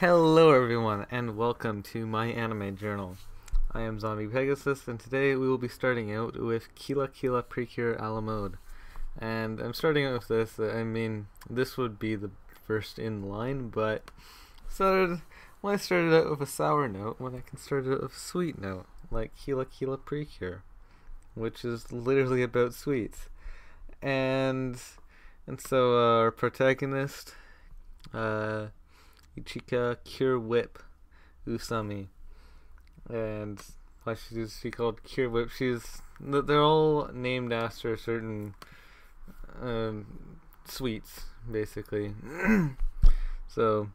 Hello, everyone, and welcome to my anime journal. I am Zombie Pegasus, and today we will be starting out with Kira Kira Precure a la Mode. And I'm starting out with this. I mean, this would be the first in line, but started when I started out with a sour note, when I can start out with a sweet note, like Kira Kira Precure, which is literally about sweets. And and so uh, our protagonist, uh, Ichika Cure Whip Usami, and why she's she called Cure Whip? She's they're all named after certain um, sweets, basically. so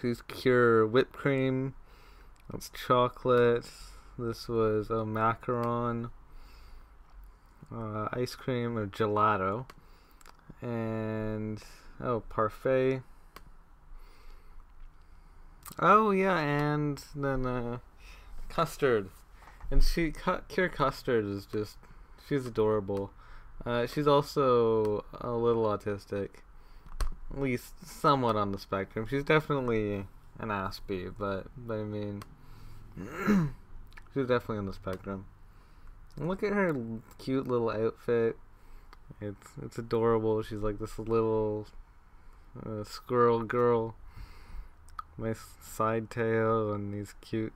she's Cure Whipped Cream. That's chocolate. This was a macaron. Uh, ice cream or gelato and oh parfait oh yeah and then uh custard. And she cure custard is just she's adorable. Uh, she's also a little autistic. At least somewhat on the spectrum. She's definitely an aspie but but i mean she's definitely on the spectrum. Look at her cute little outfit. It's it's adorable. She's like this little uh, squirrel girl, nice side tail and these cute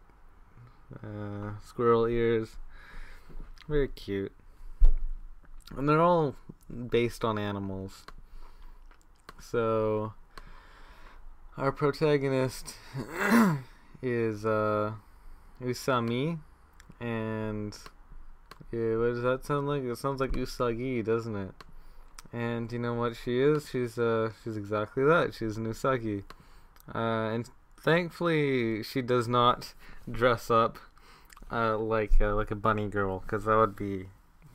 uh, squirrel ears. Very cute, and they're all based on animals. So our protagonist is uh, Usami, and yeah, what does that sound like? It sounds like Usagi, doesn't it? And you know what she is? She's uh she's exactly that. She's an Usagi. Uh, and thankfully she does not dress up uh, like uh, like a bunny girl because that would be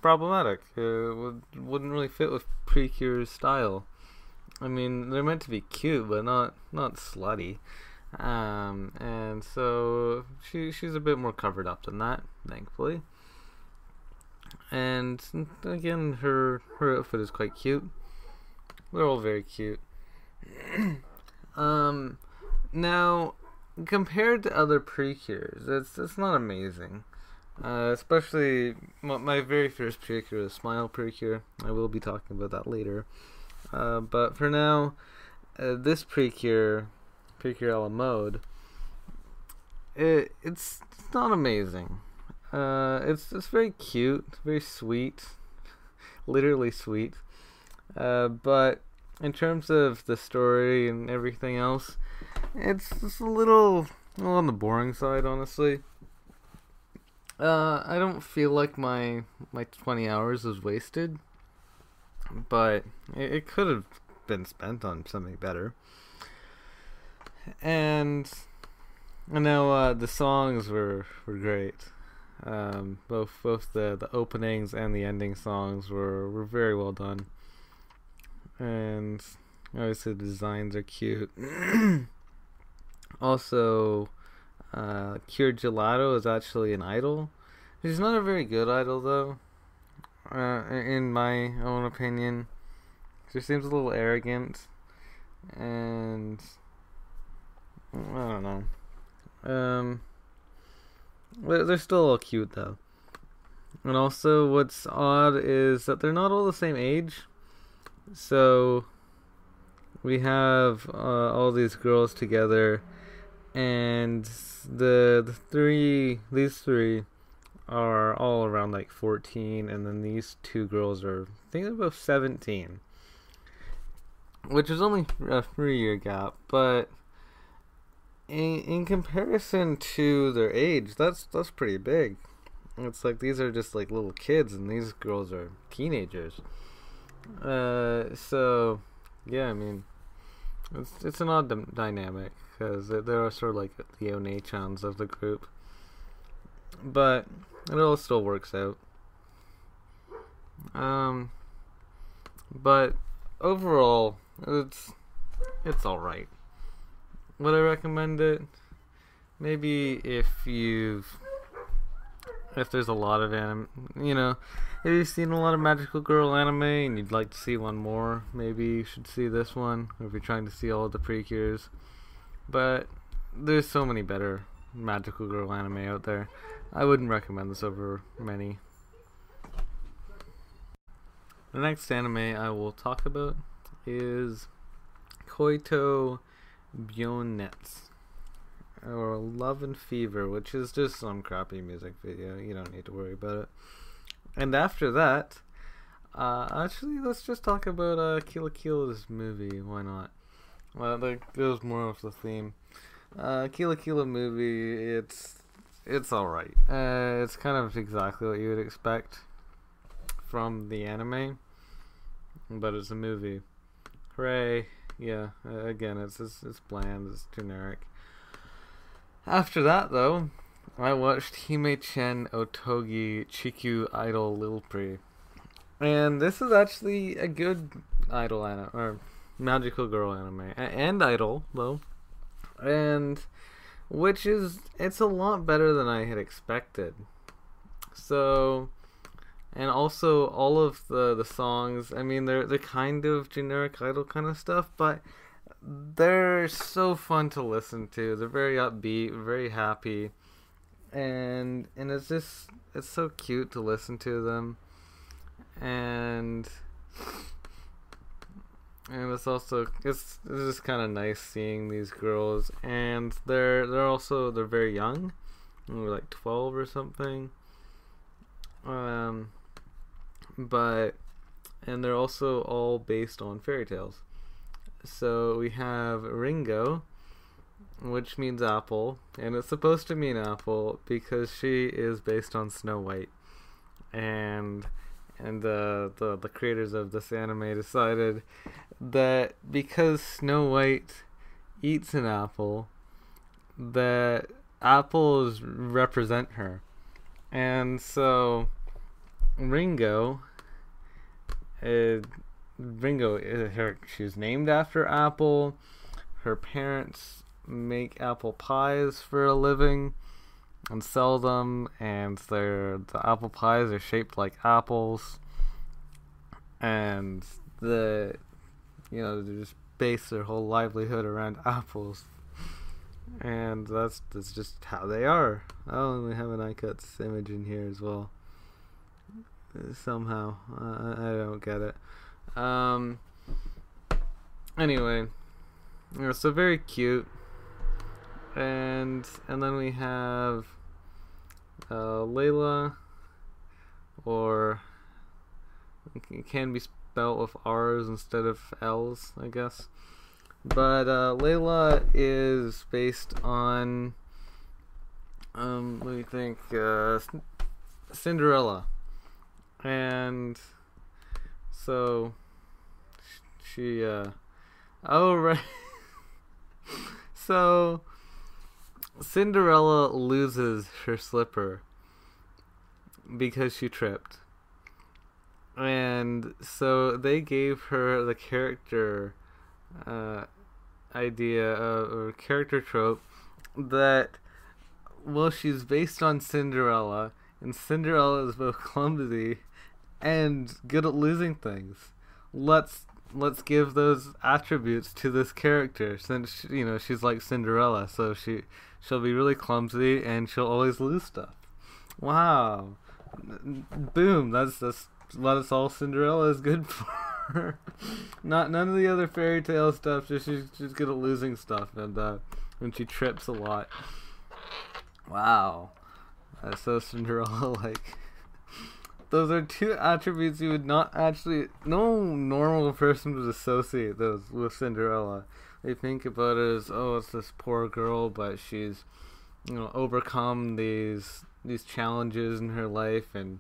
problematic. It would wouldn't really fit with Precure's style. I mean, they're meant to be cute, but not not slutty. Um, and so she she's a bit more covered up than that, thankfully and again, her her outfit is quite cute. They're all very cute. um, now compared to other precures, it's it's not amazing. Uh, especially my, my, very first precure, the Smile precure. I will be talking about that later. Uh, but for now, uh, this precure, precure a la mode, it, it's, it's not amazing. Uh, it's it's very cute, very sweet, literally sweet. Uh, but in terms of the story and everything else, it's just a little, a little on the boring side, honestly. Uh, I don't feel like my my 20 hours was wasted, but it, it could have been spent on something better. And I know uh, the songs were were great. Um, both both the, the openings and the ending songs were, were very well done. And obviously the designs are cute. also, uh, Gelato is actually an idol. He's not a very good idol though. Uh, in my own opinion, she seems a little arrogant, and I don't know. Um, they're still all cute though. And also, what's odd is that they're not all the same age. So, we have uh, all these girls together, and the, the three, these three, are all around like 14, and then these two girls are, I think, about 17. Which is only a three year gap, but in, in comparison to their age, that's that's pretty big. It's like these are just like little kids, and these girls are teenagers. Uh, so yeah, I mean, it's it's an odd d- dynamic because they are sort of like the onechans of the group, but it all still works out. Um, but overall, it's it's all right would I recommend it? Maybe if you've if there's a lot of anime, you know, if you've seen a lot of magical girl anime and you'd like to see one more, maybe you should see this one. Or if you're trying to see all the precures, But there's so many better magical girl anime out there. I wouldn't recommend this over many. The next anime I will talk about is Koito Bionets or Love and Fever, which is just some crappy music video. You don't need to worry about it. And after that, uh, actually, let's just talk about uh, Kira Kira's movie. Why not? Well, that goes more of the theme. Uh, Kira Kira movie, it's it's all right. Uh, it's kind of exactly what you would expect from the anime, but it's a movie. Hooray! Yeah, again, it's, it's it's bland, it's generic. After that, though, I watched Hime-chan Otogi Chikku Idol Lilpri. And this is actually a good idol anime, or magical girl anime. And idol, though. And, which is, it's a lot better than I had expected. So, and also all of the, the songs, I mean, they're, they're kind of generic idol kind of stuff, but they're so fun to listen to. They're very upbeat, very happy, and and it's just it's so cute to listen to them, and and it's also it's, it's just kind of nice seeing these girls, and they're they're also they're very young, they're like twelve or something. Um, but and they're also all based on fairy tales. So we have Ringo, which means apple, and it's supposed to mean apple because she is based on Snow White, and and the the, the creators of this anime decided that because Snow White eats an apple, that apples represent her, and so Ringo. It, Ringo, uh, her, she's named after Apple. Her parents make apple pies for a living and sell them, and their the apple pies are shaped like apples, and the you know they just base their whole livelihood around apples, and that's that's just how they are. I only have an iCuts image in here as well. Somehow, I, I don't get it. Um. Anyway, so very cute, and and then we have uh, Layla, or it can be spelled with R's instead of L's, I guess. But uh, Layla is based on um, let me think? Uh, Cinderella, and so she uh oh right so Cinderella loses her slipper because she tripped and so they gave her the character uh, idea uh, or character trope that well she's based on Cinderella and Cinderella is both clumsy and good at losing things. Let's let's give those attributes to this character since you know she's like Cinderella, so she she'll be really clumsy and she'll always lose stuff. Wow, boom! That's that's what it's all Cinderella is good for. Not none of the other fairy tale stuff. Just she's she's good at losing stuff and uh, when she trips a lot. Wow, that's so Cinderella like. Those are two attributes you would not actually. No normal person would associate those with Cinderella. They think about it as, oh, it's this poor girl, but she's, you know, overcome these these challenges in her life, and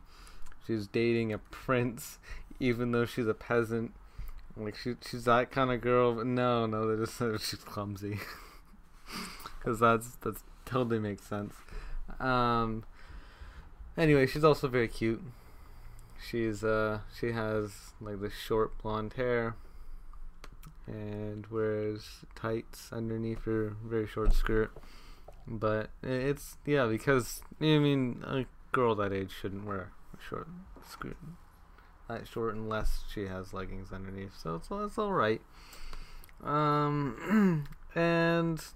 she's dating a prince, even though she's a peasant. Like she, she's that kind of girl. But no, no, they just said she's clumsy. Because that's that's totally makes sense. Um. Anyway, she's also very cute. She's uh she has like this short blonde hair and wears tights underneath her very short skirt. But it's yeah because I mean a girl that age shouldn't wear a short skirt that short unless she has leggings underneath. So it's it's all right. Um and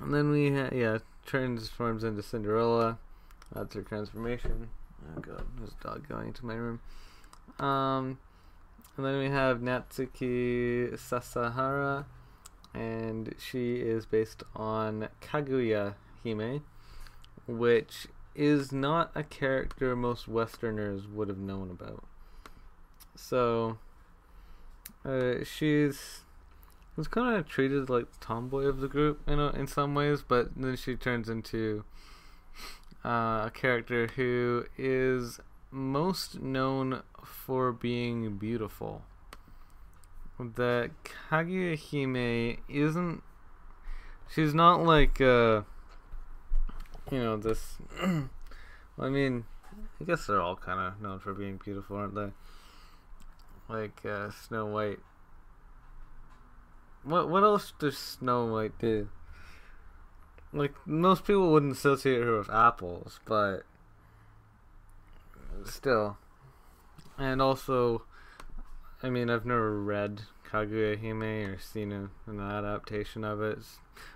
And then we ha- yeah transforms into Cinderella. That's her transformation. Oh god, there's a dog going into my room. Um, and then we have Natsuki Sasahara, and she is based on Kaguya Hime, which is not a character most Westerners would have known about. So, uh, she's was kind of treated like the tomboy of the group, you know, in some ways, but then she turns into uh, a character who is most known for being beautiful. The Kaguya Hime isn't. She's not like, uh, you know, this. I mean, I guess they're all kind of known for being beautiful, aren't they? Like uh, Snow White. What what else does Snow White do? Like most people wouldn't associate her with apples, but still. And also, I mean, I've never read Kaguya Hime or seen a, an adaptation of it,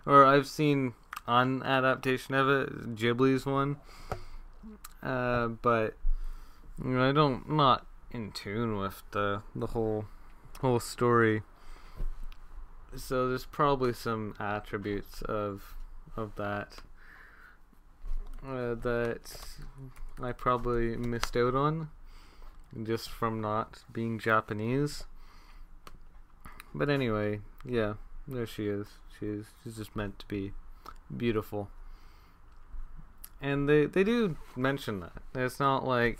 or I've seen an adaptation of it, Ghibli's one. Uh, but you know, I don't not in tune with the the whole whole story. So there's probably some attributes of of that uh, that I probably missed out on just from not being Japanese. But anyway, yeah, there she is. She's she's just meant to be beautiful. And they they do mention that. It's not like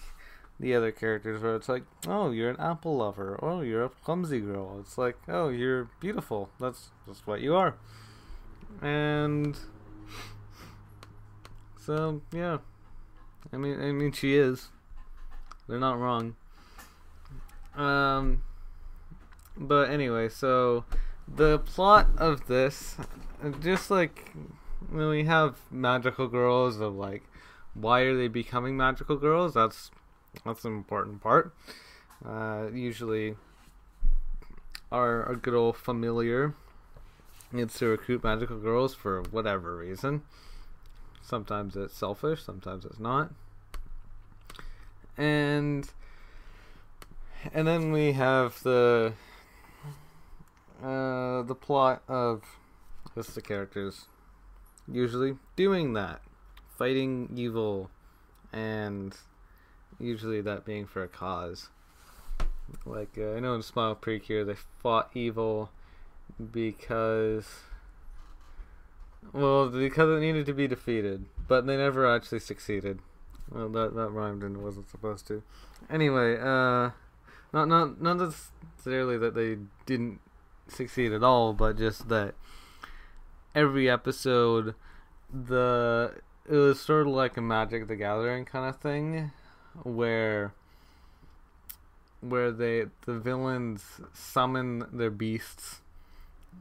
the other characters where it's like, oh, you're an apple lover, oh, you're a clumsy girl. It's like, oh, you're beautiful. That's just what you are. And so yeah, I mean, I mean, she is. They're not wrong. Um, but anyway, so the plot of this, just like when we have magical girls, of like, why are they becoming magical girls? That's that's an important part. Uh, usually, our, our good old familiar needs to recruit magical girls for whatever reason. Sometimes it's selfish, sometimes it's not. And and then we have the uh, the plot of just the characters usually doing that, fighting evil, and usually that being for a cause. Like uh, I know in Smile Precure they fought evil because well, because it needed to be defeated, but they never actually succeeded. Well, that that rhymed and wasn't supposed to. Anyway, uh, not not not necessarily that they didn't succeed at all, but just that every episode, the it was sort of like a Magic the Gathering kind of thing, where where they the villains summon their beasts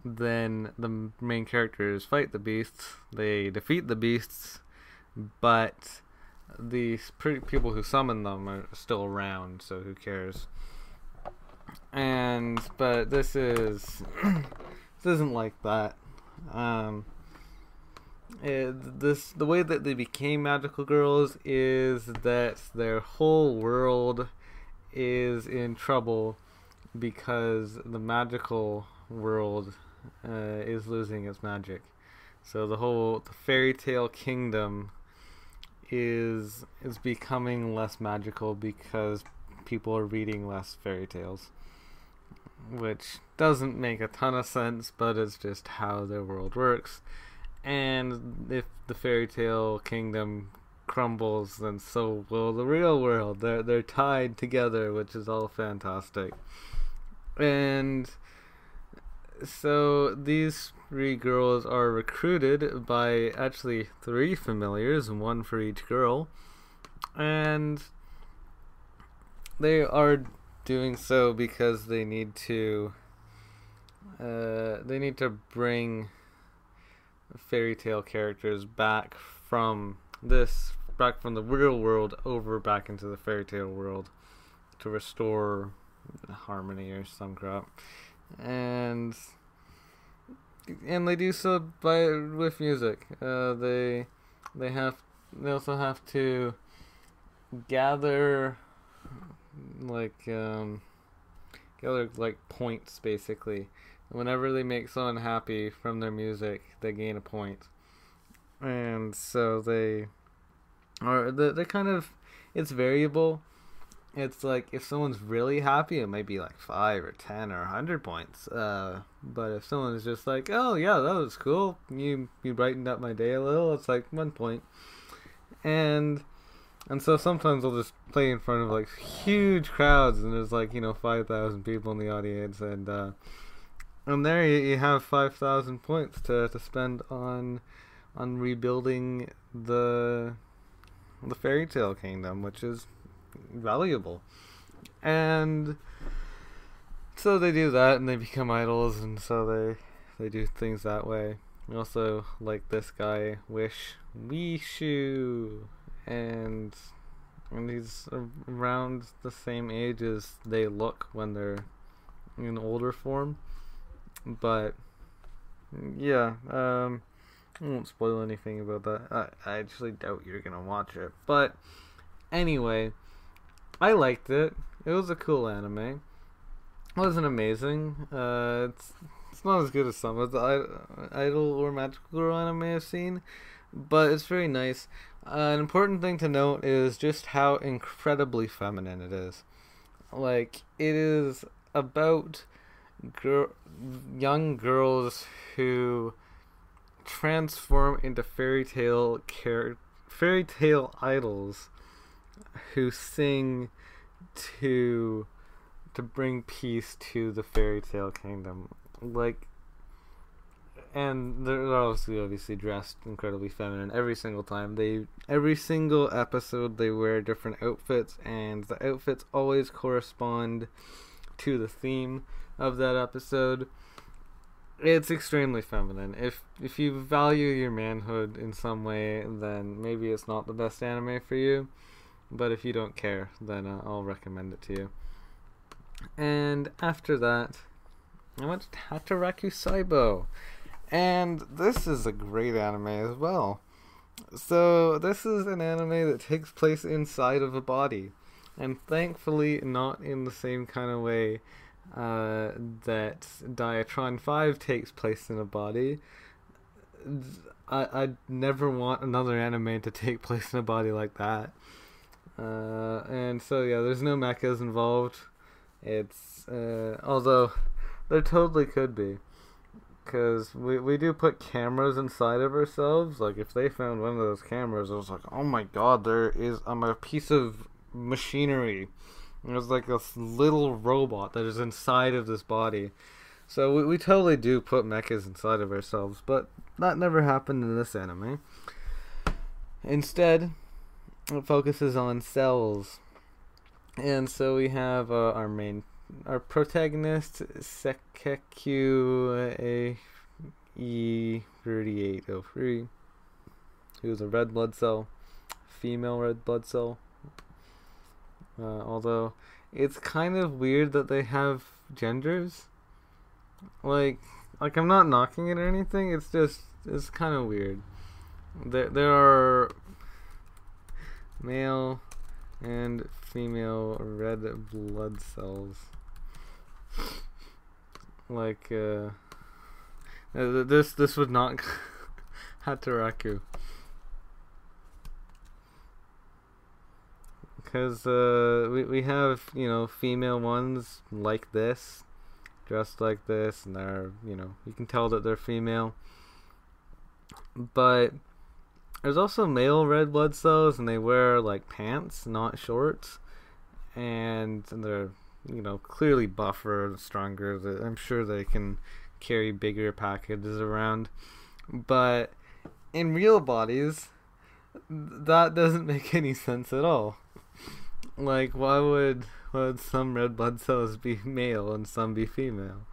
then the main characters fight the beasts. They defeat the beasts, but the people who summon them are still around. So who cares? And but this is this isn't like that. Um, it, this the way that they became magical girls is that their whole world is in trouble because the magical world uh, is losing its magic. So the whole the fairy tale kingdom is is becoming less magical because people are reading less fairy tales, which doesn't make a ton of sense, but it's just how their world works. And if the fairy tale kingdom crumbles, then so will the real world. They're they're tied together, which is all fantastic. And so these three girls are recruited by actually three familiars, one for each girl, and they are doing so because they need to. Uh, they need to bring fairy tale characters back from this back from the real world over back into the fairy tale world to restore harmony or some crap and and they do so by with music. Uh, they they have they also have to gather like um, gather like points basically. Whenever they make someone happy from their music, they gain a point. And so they are they they kind of it's variable. It's like if someone's really happy, it might be like five or ten or a hundred points. Uh, but if someone's just like, "Oh yeah, that was cool," you you brightened up my day a little, it's like one point. And and so sometimes I'll just play in front of like huge crowds, and there's like you know five thousand people in the audience, and uh, and there you, you have five thousand points to, to spend on on rebuilding the the fairy tale kingdom, which is valuable. And so they do that, and they become idols, and so they they do things that way. Also, like this guy, Wish Wishu, and and he's around the same age as they look when they're in older form. But yeah, um, I won't spoil anything about that. I, I actually doubt you're gonna watch it. But anyway, I liked it. It was a cool anime. It wasn't amazing. Uh, it's it's not as good as some of the idol or magical girl anime I've seen, but it's very nice. Uh, an important thing to note is just how incredibly feminine it is. Like it is about girl, young girls who transform into fairy tale char- fairy tale idols who sing to to bring peace to the fairy tale kingdom. Like and they're obviously obviously dressed incredibly feminine every single time. They every single episode they wear different outfits and the outfits always correspond to the theme of that episode. It's extremely feminine. If if you value your manhood in some way, then maybe it's not the best anime for you. But if you don't care, then uh, I'll recommend it to you. And after that, I went to Hataraku Saibo. And this is a great anime as well. So, this is an anime that takes place inside of a body. And thankfully, not in the same kind of way uh, that Diatron 5 takes place in a body. I, I'd never want another anime to take place in a body like that. Uh, and so yeah, there's no mechas involved. It's uh, although there totally could be, because we we do put cameras inside of ourselves. Like if they found one of those cameras, I was like, oh my god, there is I'm a piece of machinery. There's like this little robot that is inside of this body. So we, we totally do put mechas inside of ourselves, but that never happened in this anime. Instead, it focuses on cells. And so we have uh, our main, our protagonist, Sekekyu E3803, who's a red blood cell, female red blood cell. Uh, although it's kind of weird that they have genders. Like, like I'm not knocking it or anything. It's just it's kind of weird. There there are male and female red blood cells. Like uh, this this would not Hataraku. Because uh, we, we have, you know, female ones like this, dressed like this, and they're, you know, you can tell that they're female. But there's also male red blood cells, and they wear like pants, not shorts, and they're you know clearly buffer, and stronger. I'm sure they can carry bigger packages around, but in real bodies, that doesn't make any sense at all. Like, why would why would some red blood cells be male and some be female?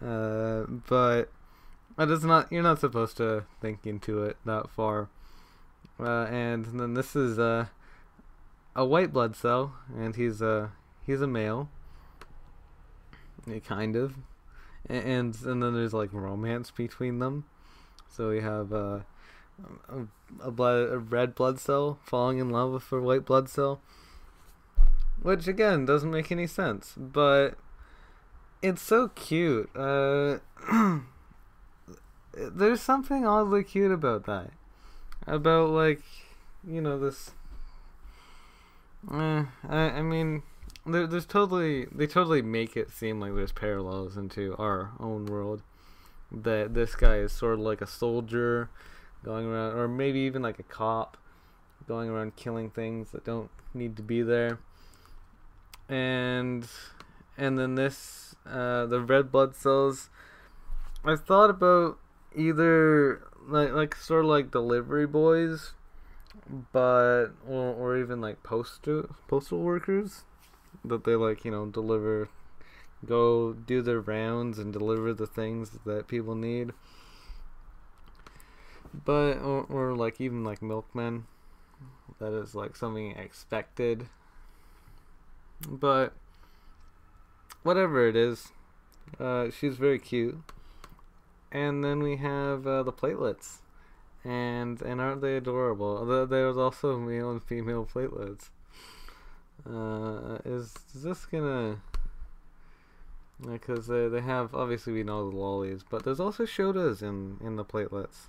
Uh, but that is not. You're not supposed to think into it that far. Uh, and then this is uh, a white blood cell, and he's a he's a male. Kind of, and and then there's like romance between them. So we have uh, a, a blood a red blood cell falling in love with a white blood cell, which again doesn't make any sense, but it's so cute. Uh, there's something oddly cute about that, about like you know this. Eh, I I mean there, there's totally they totally make it seem like there's parallels into our own world. That this guy is sort of like a soldier going around, or maybe even like a cop going around killing things that don't need to be there. And and then this uh, the red blood cells. I thought about either like like sort of like delivery boys, but or, or even like postal postal workers that they like you know deliver go do their rounds and deliver the things that people need. But or, or like even like milkmen that is like something expected. But whatever it is uh, she's very cute and then we have uh, the platelets and and aren't they adorable there's also male and female platelets uh, is, is this gonna? Because they they have obviously we know the lollies, but there's also shodas in in the platelets.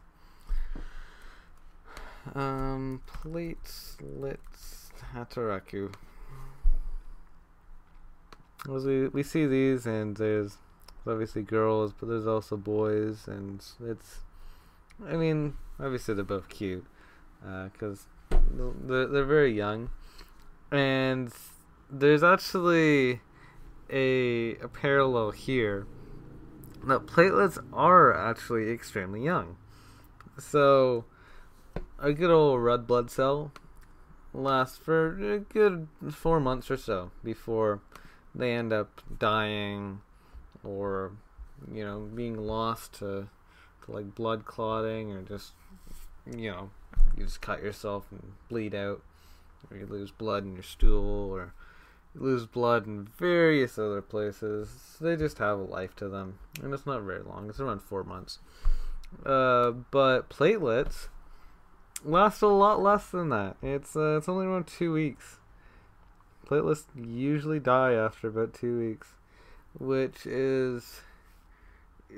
Um, platelets Hataraku. We we see these, and there's obviously girls, but there's also boys, and it's. I mean, obviously they're both cute, because uh, they're they're very young and there's actually a, a parallel here that platelets are actually extremely young. So, a good old red blood cell lasts for a good four months or so before they end up dying or, you know, being lost to, to like blood clotting or just, you know, you just cut yourself and bleed out or you lose blood in your stool, or you lose blood in various other places. They just have a life to them, and it's not very long. It's around four months. Uh, but platelets last a lot less than that. It's uh, it's only around two weeks. Platelets usually die after about two weeks, which is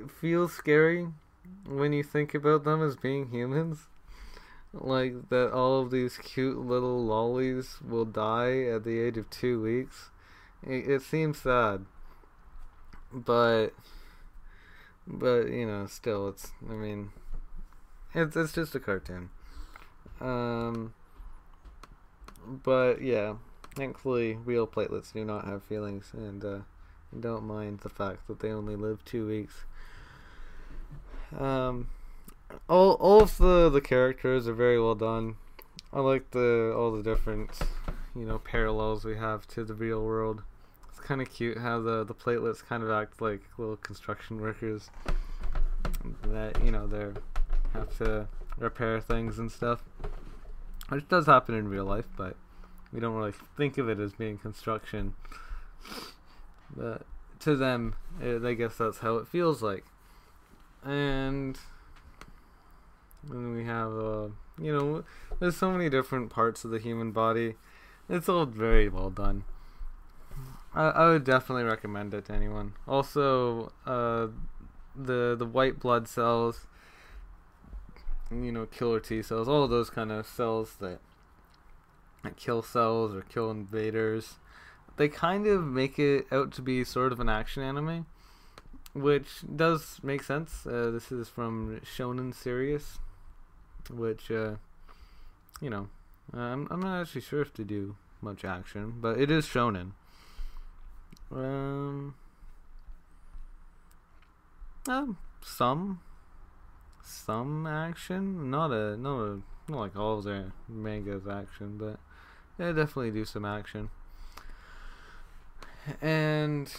feels scary when you think about them as being humans like that all of these cute little lollies will die at the age of two weeks. It, it seems sad, but but you know, still, it's. I mean, it's it's just a cartoon. Um, but yeah, thankfully, real platelets do not have feelings, and uh, don't mind the fact that they only live two weeks. Um, all all of the the characters are very well done. I like the all the different you know parallels we have to the real world. It's kind of cute how the the platelets kind of act like little construction workers that you know they have to repair things and stuff, which does happen in real life, but we don't really think of it as being construction. But to them, it, I guess that's how it feels like. And and we have, uh, you know, there's so many different parts of the human body. It's all very well done. I, I would definitely recommend it to anyone. Also, uh, the the white blood cells, you know, killer T cells, all those kind of cells that, that kill cells or kill invaders. They kind of make it out to be sort of an action anime, which does make sense. Uh, this is from Shonen Sirius, which uh, you know, I'm I'm not actually sure if they do much action, but it is shonen. Um, uh, some some action, not a not a not like all their mangas action, but they definitely do some action. And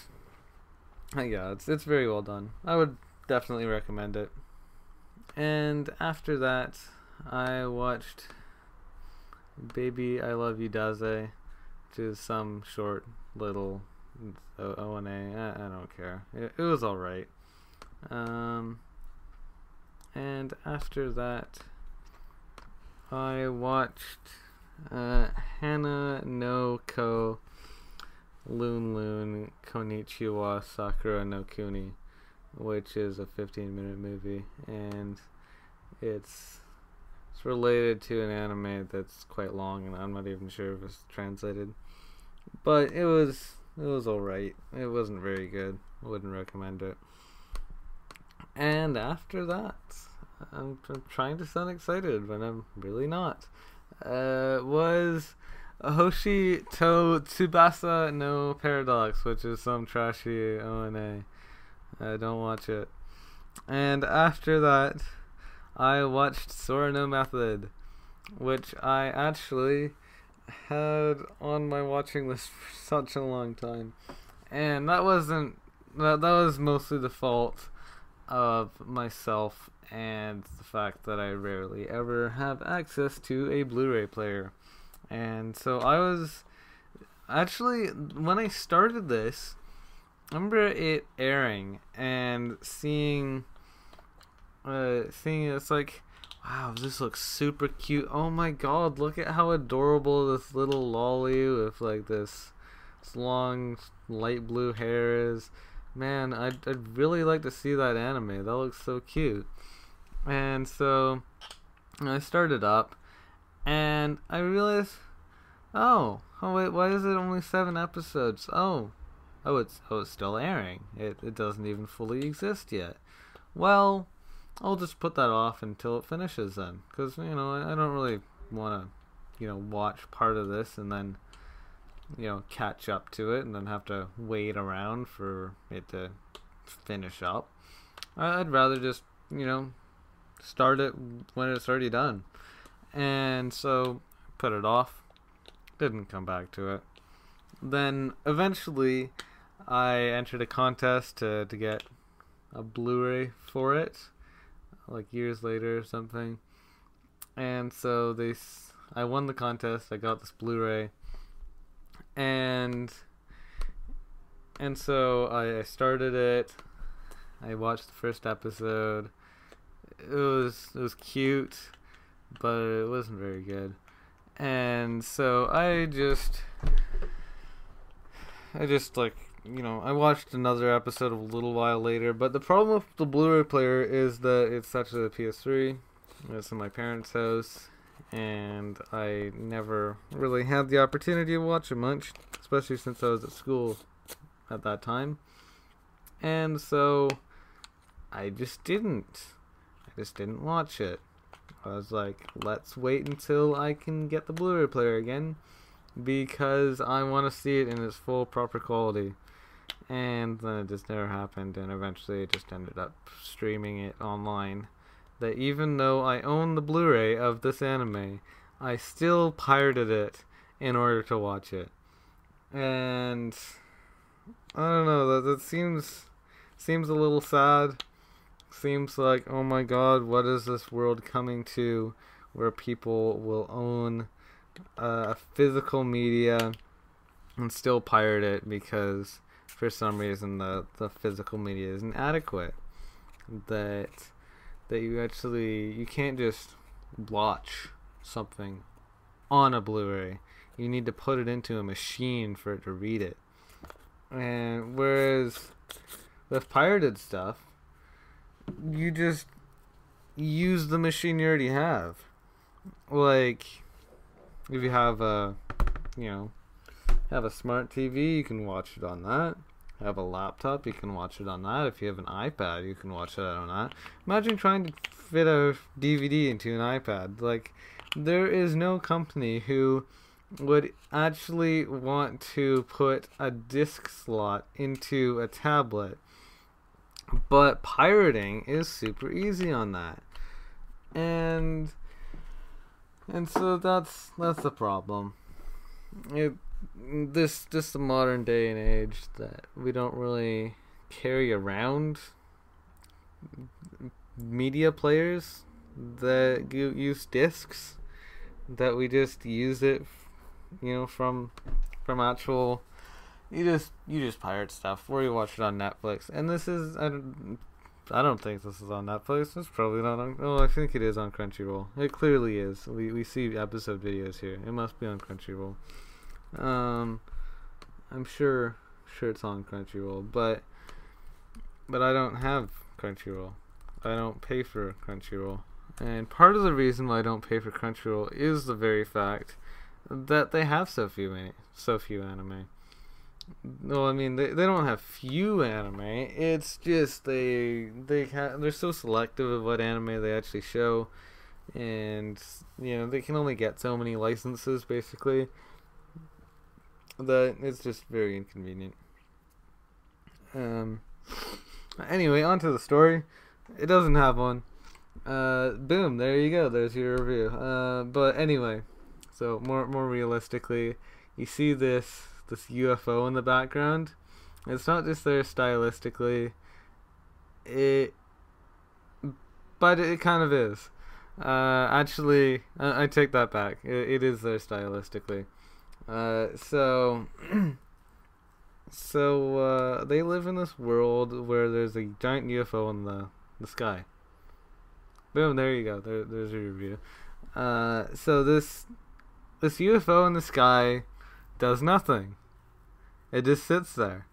yeah, it's it's very well done. I would definitely recommend it. And after that, I watched Baby I Love You Daze, which is some short little ONA. I, I don't care. It, it was alright. Um, and after that, I watched uh, Hana no Ko Loon Loon Konnichiwa Sakura no Kuni, which is a 15 minute movie, and it's it's related to an anime that's quite long, and I'm not even sure if it's translated. But it was it was alright. It wasn't very good. I wouldn't recommend it. And after that, I'm, I'm trying to sound excited, but I'm really not. Uh, was Hoshi to Tsubasa no Paradox, which is some trashy ONA. I don't watch it. And after that, I watched Sora no Method, which I actually had on my watching list for such a long time. And that wasn't that that was mostly the fault of myself and the fact that I rarely ever have access to a Blu-ray player. And so I was actually when I started this, I remember it airing and seeing uh seeing it's like wow this looks super cute. Oh my god look at how adorable this little lolly with like this, this long light blue hair is. Man I'd, I'd really like to see that anime. That looks so cute. And so I started up and I realized oh oh wait why is it only seven episodes? Oh oh it's oh it's still airing. It, it doesn't even fully exist yet. Well I'll just put that off until it finishes then, because you know I, I don't really want to, you know, watch part of this and then, you know, catch up to it and then have to wait around for it to finish up. I'd rather just, you know, start it when it's already done, and so put it off. Didn't come back to it. Then eventually, I entered a contest to to get a Blu-ray for it like years later or something. And so they, I won the contest. I got this Blu-ray, and and so I, I started it. I watched the first episode. It was it was cute, but it wasn't very good. And so I just I just like you know, I watched another episode a little while later, but the problem with the Blu-ray player is that it's such a PS3. It's in my parents' house, and I never really had the opportunity to watch it much, especially since I was at school at that time. And so I just didn't. I just didn't watch it. I was like, let's wait until I can get the Blu-ray player again because I want to see it in its full proper quality. And then it just never happened and eventually it just ended up streaming it online. That even though I own the Blu-ray of this anime I still pirated it in order to watch it. And I don't know that that seems seems a little sad seems like oh my god what is this world coming to where people will own uh, physical media and still pirate it because for some reason the the physical media isn't adequate. That that you actually you can't just watch something on a Blu-ray. You need to put it into a machine for it to read it. And whereas with pirated stuff, you just use the machine you already have. Like if you have a you know have a smart TV, you can watch it on that. Have a laptop, you can watch it on that. If you have an iPad, you can watch it on that. Imagine trying to fit a DVD into an iPad. Like, there is no company who would actually want to put a disk slot into a tablet. But pirating is super easy on that. And and so that's that's the problem. It this this the modern day and age that we don't really carry around media players that use discs that we just use it you know from from actual you just you just pirate stuff or you watch it on Netflix and this is I don't I don't think this is on Netflix. It's probably not on. Oh, I think it is on Crunchyroll. It clearly is. We we see episode videos here. It must be on Crunchyroll. Um, I'm sure sure it's on Crunchyroll, but but I don't have Crunchyroll. I don't pay for Crunchyroll. And part of the reason why I don't pay for Crunchyroll is the very fact that they have so few so few anime. No, I mean they, they don't have few anime. It's just they they ha- they're so selective of what anime they actually show, and you know they can only get so many licenses basically. That it's just very inconvenient. Um. Anyway, on to the story. It doesn't have one. Uh, boom, there you go. There's your review. Uh, but anyway, so more more realistically, you see this this UFO in the background. It's not just there stylistically. It, but it kind of is. Uh, actually, I, I take that back. It, it is there stylistically. Uh, so. So uh, they live in this world where there's a giant UFO in the the sky. Boom! There you go. There, there's your review. Uh, so this this UFO in the sky does nothing. It just sits there,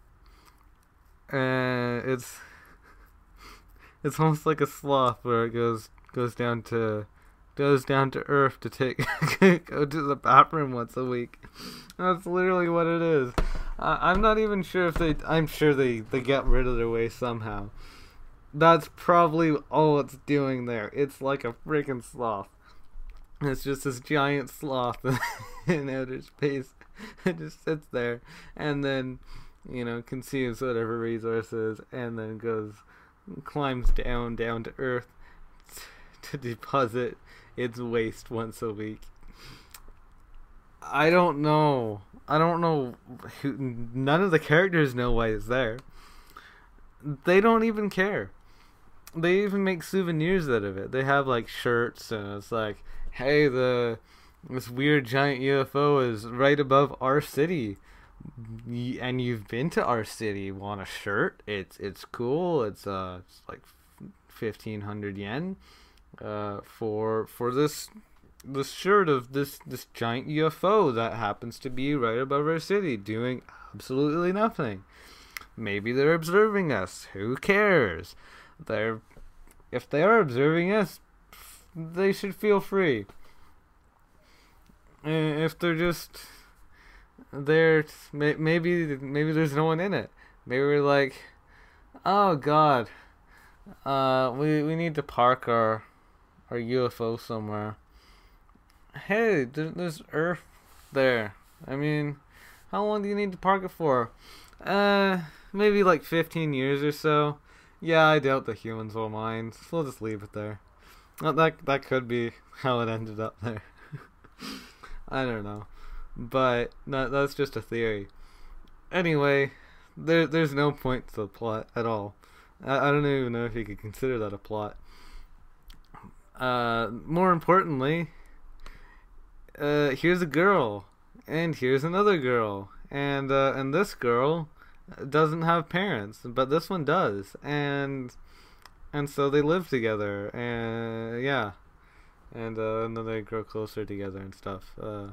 and it's it's almost like a sloth where it goes goes down to goes down to earth to take go to the bathroom once a week. That's literally what it is. I'm not even sure if they. I'm sure they they get rid of their waste somehow. That's probably all it's doing there. It's like a freaking sloth. It's just this giant sloth in outer space. It just sits there and then, you know, consumes whatever resources and then goes, climbs down, down to Earth to deposit its waste once a week. I don't know. I don't know. Who, none of the characters know why it's there. They don't even care. They even make souvenirs out of it. They have like shirts, and it's like, "Hey, the this weird giant UFO is right above our city, and you've been to our city. Want a shirt? It's it's cool. It's uh, it's like fifteen hundred yen, uh, for for this the shirt of this this giant UFO that happens to be right above our city, doing absolutely nothing. Maybe they're observing us. Who cares? They're if they are observing us, they should feel free. If they're just there, maybe maybe there's no one in it. Maybe we're like, oh God, uh, we we need to park our our UFO somewhere hey, there's Earth there. I mean, how long do you need to park it for? Uh, maybe like 15 years or so. Yeah, I doubt the humans will mind. We'll just leave it there. Well, that that could be how it ended up there. I don't know, but that, that's just a theory. Anyway, there there's no point to the plot at all. I, I don't even know if you could consider that a plot. Uh, more importantly, uh, here's a girl, and here's another girl, and uh, and this girl doesn't have parents, but this one does, and and so they live together, and yeah, and uh, and then they grow closer together and stuff. Uh,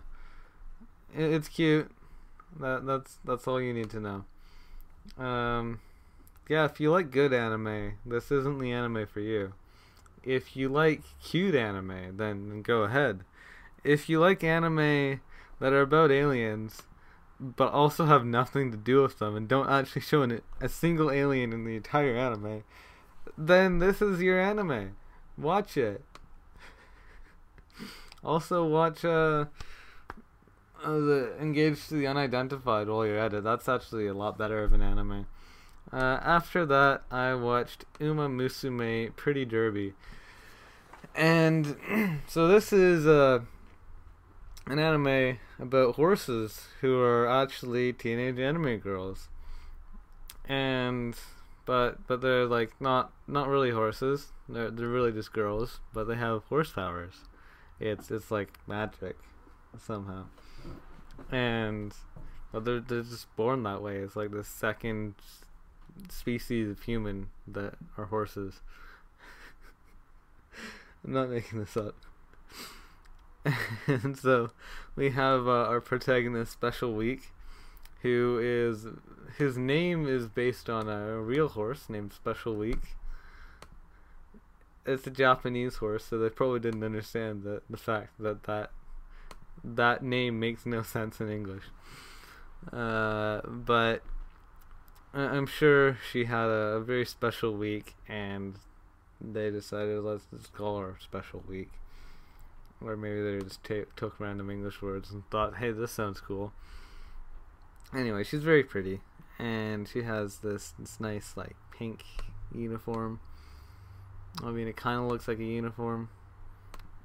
it, it's cute. That that's that's all you need to know. Um, yeah, if you like good anime, this isn't the anime for you. If you like cute anime, then go ahead if you like anime that are about aliens, but also have nothing to do with them and don't actually show an, a single alien in the entire anime, then this is your anime. Watch it. also, watch uh, uh, the Engaged to the Unidentified while you're at it. That's actually a lot better of an anime. Uh, after that, I watched Uma Musume Pretty Derby. And so this is uh, an anime about horses who are actually teenage anime girls. And but but they're like not not really horses. They're they're really just girls, but they have horse powers. It's it's like magic somehow. And but they're they're just born that way. It's like the second species of human that are horses. I'm not making this up. and so we have uh, our protagonist, Special Week, who is his name is based on a real horse named Special Week. It's a Japanese horse, so they probably didn't understand the the fact that that that name makes no sense in English. Uh, but I'm sure she had a very special week, and they decided let's just call her Special Week. Or maybe they just t- took random English words and thought, hey, this sounds cool. Anyway, she's very pretty, and she has this, this nice, like, pink uniform. I mean, it kind of looks like a uniform.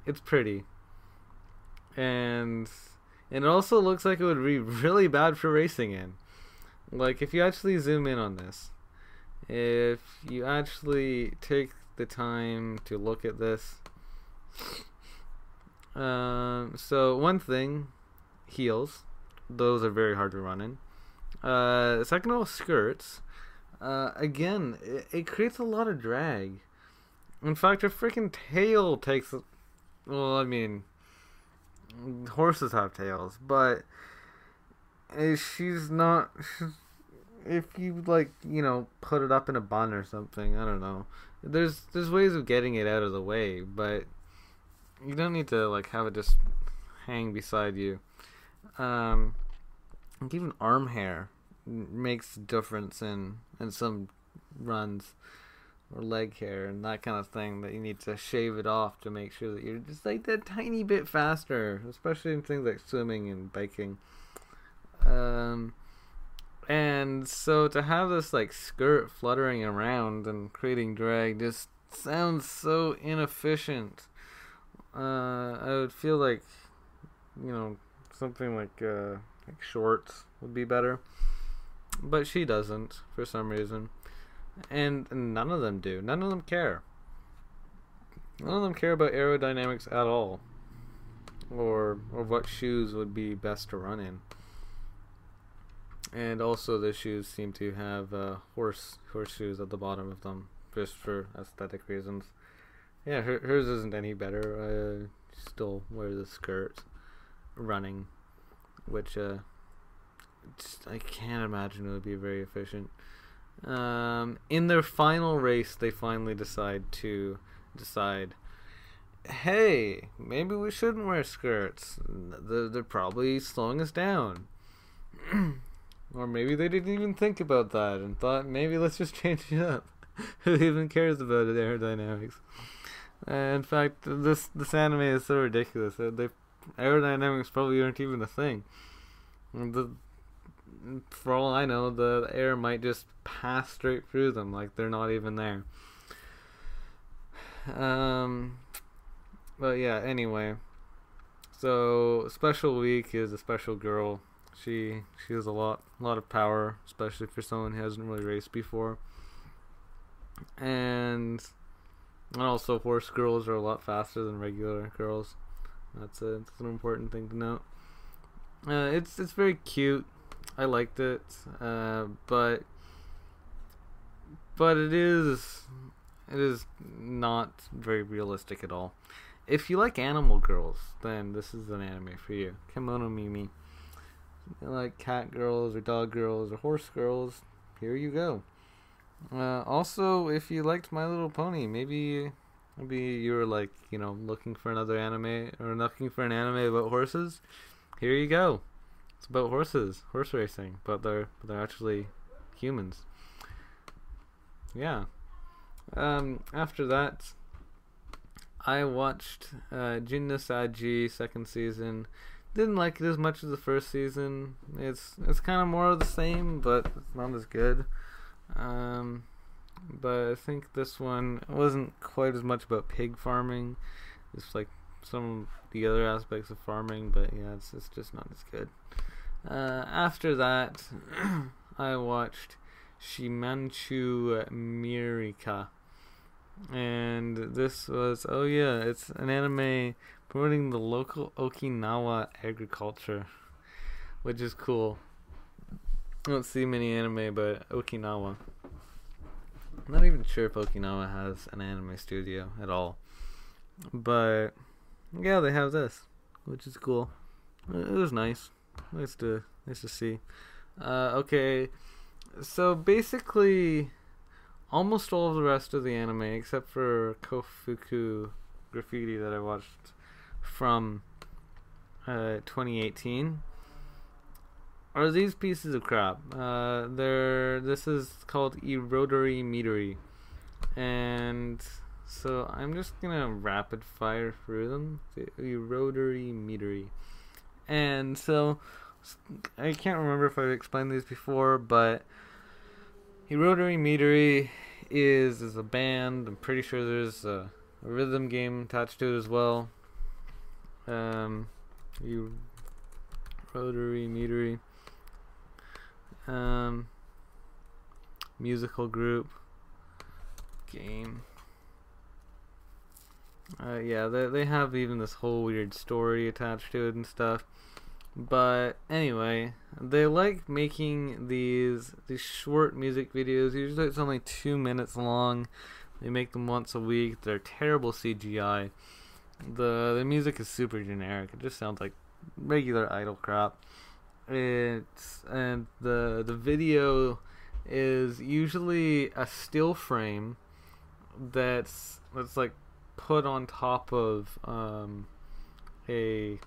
It's pretty. And and it also looks like it would be really bad for racing in. Like if you actually zoom in on this, if you actually take the time to look at this, um, so one thing, heels, those are very hard to run in. Uh, second of all, skirts. Uh, again, it, it creates a lot of drag. In fact, her freaking tail takes. Well, I mean, horses have tails, but she's not. She's, if you like, you know, put it up in a bun or something, I don't know. There's there's ways of getting it out of the way, but you don't need to like have it just hang beside you. Um, even arm hair makes a difference in in some runs or leg hair and that kind of thing that you need to shave it off to make sure that you're just like that tiny bit faster, especially in things like swimming and biking. Um, and so to have this like skirt fluttering around and creating drag just sounds so inefficient. Uh, I would feel like, you know, something like uh, like shorts would be better, but she doesn't for some reason and none of them do. None of them care. None of them care about aerodynamics at all, or or what shoes would be best to run in. And also, the shoes seem to have uh, horse horseshoes at the bottom of them, just for aesthetic reasons. Yeah, her, hers isn't any better. I still wear the skirt, running, which uh, just, I can't imagine it would be very efficient. Um, in their final race, they finally decide to decide, hey, maybe we shouldn't wear skirts. They're, they're probably slowing us down. or maybe they didn't even think about that and thought maybe let's just change it up. Who even cares about aerodynamics? Uh, in fact, this this anime is so ridiculous. They aerodynamics probably aren't even a thing. The for all I know, the air might just pass straight through them, like they're not even there. Um, but yeah. Anyway, so special week is a special girl. She she has a lot a lot of power, especially for someone who hasn't really raced before. And and also horse girls are a lot faster than regular girls. That's a that's an important thing to note. Uh, it's it's very cute. I liked it, uh, but but it is it is not very realistic at all. If you like animal girls, then this is an anime for you. Kemono Mimi. Like cat girls or dog girls or horse girls, here you go. Uh, also, if you liked My Little Pony, maybe maybe you were like you know looking for another anime or looking for an anime about horses. Here you go. It's about horses, horse racing, but they're they're actually humans. Yeah. Um, after that, I watched uh, Gin second season. Didn't like it as much as the first season. It's it's kind of more of the same, but it's not as good. Um, but I think this one wasn't quite as much about pig farming. It's like some of the other aspects of farming, but yeah, it's it's just not as good. Uh, after that, I watched Shimanchu Mirika. And this was, oh yeah, it's an anime promoting the local Okinawa agriculture, which is cool. I don't see many anime about Okinawa. I'm not even sure if Okinawa has an anime studio at all. But yeah, they have this, which is cool. It was nice. Nice to nice to see. Uh, okay, so basically, almost all of the rest of the anime, except for Koufuku Graffiti that I watched from uh, 2018, are these pieces of crap. Uh, they're this is called Erodori metery, and so I'm just gonna rapid fire through them. Erodori metery, and so I can't remember if I've explained these before, but Erodori metery is is a band. I'm pretty sure there's a, a rhythm game attached to it as well. Um, you Rotary Midori um, musical group game. Uh, yeah, they they have even this whole weird story attached to it and stuff. But anyway, they like making these these short music videos. Usually it's only two minutes long. They make them once a week. They're terrible CGI. The the music is super generic. It just sounds like regular idol crap. It's and the the video is usually a still frame that's that's like put on top of um, a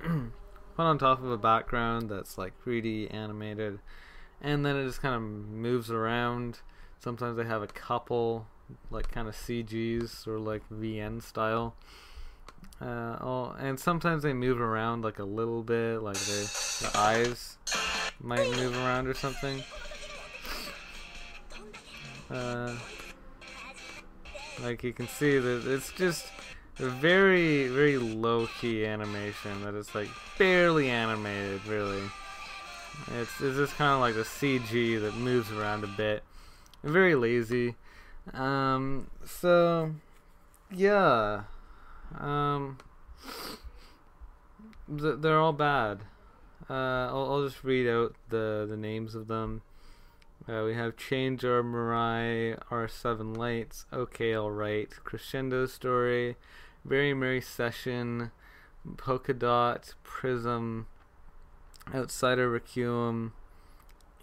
put on top of a background that's like 3D animated, and then it just kind of moves around. Sometimes they have a couple like kind of CGs or like VN style uh, oh, and sometimes they move around like a little bit, like they, the eyes might move around or something. Uh, like you can see that it's just a very, very low key animation that is like barely animated, really. It's, it's just kind of like the CG that moves around a bit. Very lazy. Um, so, yeah. Um, they're all bad. Uh, I'll, I'll, just read out the, the names of them. Uh, we have Changer, Mirai, Our 7 Lights, OK Alright, Crescendo Story, Very Merry Session, Polka Dot, Prism, Outsider Requiem,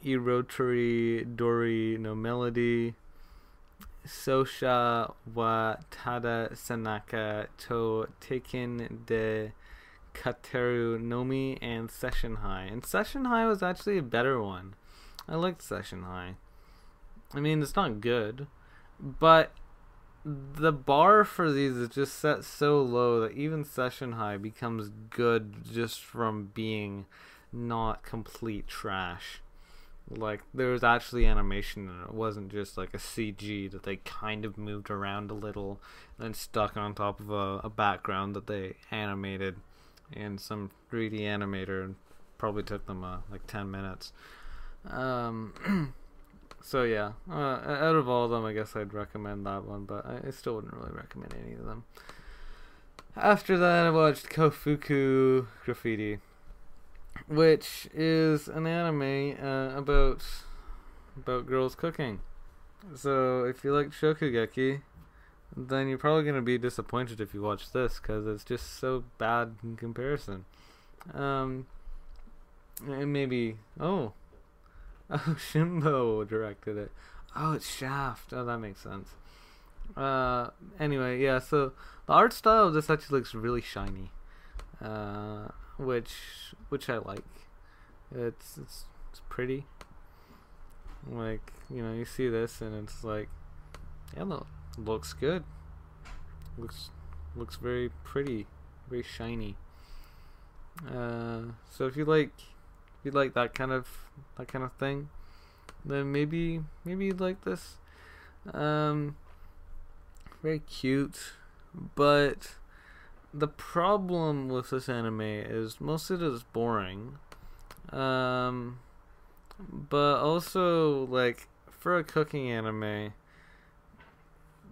Erotary, Dory, No Melody, Sousha wa Tada Senaka to Teikin de Kataru Nomi and Session High. And Session High was actually a better one. I liked Session High. I mean, it's not good, but the bar for these is just set so low that even Session High becomes good just from being not complete trash like there was actually animation and it wasn't just like a CG that they kind of moved around a little and stuck on top of a, a background that they animated and some 3D animator probably took them uh, like 10 minutes. Um, so yeah, uh, out of all of them, I guess I'd recommend that one, but I, I still wouldn't really recommend any of them. After that, I watched Koufuku Graffiti which is an anime uh, about about girls cooking. So if you like Shokugeki, then you're probably gonna be disappointed if you watch this because it's just so bad in comparison. Um, and maybe oh, oh Shimbo directed it. Oh, it's Shaft. Oh, that makes sense. Uh, anyway, yeah. So the art style of this actually looks really shiny. Uh, which which I like. It's it's it's pretty. Like you know, you see this and it's like, yeah, no, looks good. Looks looks very pretty, very shiny. Uh, so if you like, if you like that kind of that kind of thing, then maybe maybe you'd like this. Um, very cute, but the problem with this anime is most of it is boring. Um, but also like for a cooking anime,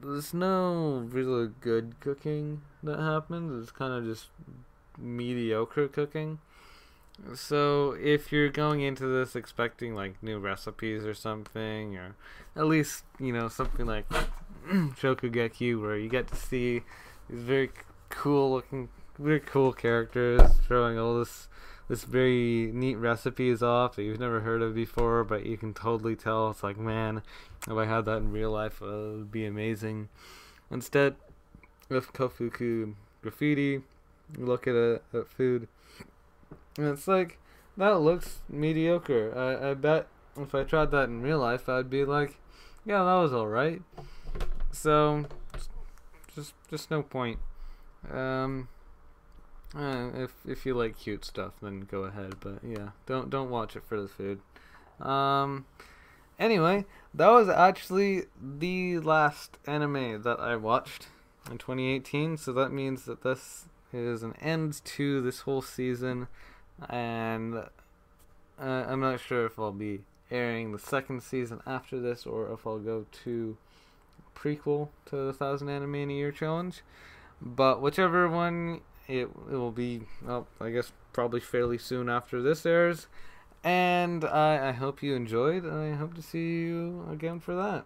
there's no really good cooking that happens. It's kind of just mediocre cooking. So if you're going into this expecting like new recipes or something, or at least you know something like Shokugeki, where you get to see these very cool looking, very cool characters throwing all this this very neat recipes off that you've never heard of before, but you can totally tell it's like, man, if I had that in real life, uh, it would be amazing. Instead, with Koufuku Graffiti, look at a at food, and it's like that looks mediocre. I I bet if I tried that in real life, I'd be like, yeah, that was all right. So, just just no point. Um, uh, if if you like cute stuff, then go ahead. But yeah, don't don't watch it for the food. Um. Anyway, that was actually the last anime that I watched in 2018. So that means that this is an end to this whole season, and uh, I'm not sure if I'll be airing the second season after this or if I'll go to prequel to the Thousand Anime in a Year challenge. But whichever one it, it will be, well, I guess probably fairly soon after this airs. And I, I hope you enjoyed, and I hope to see you again for that.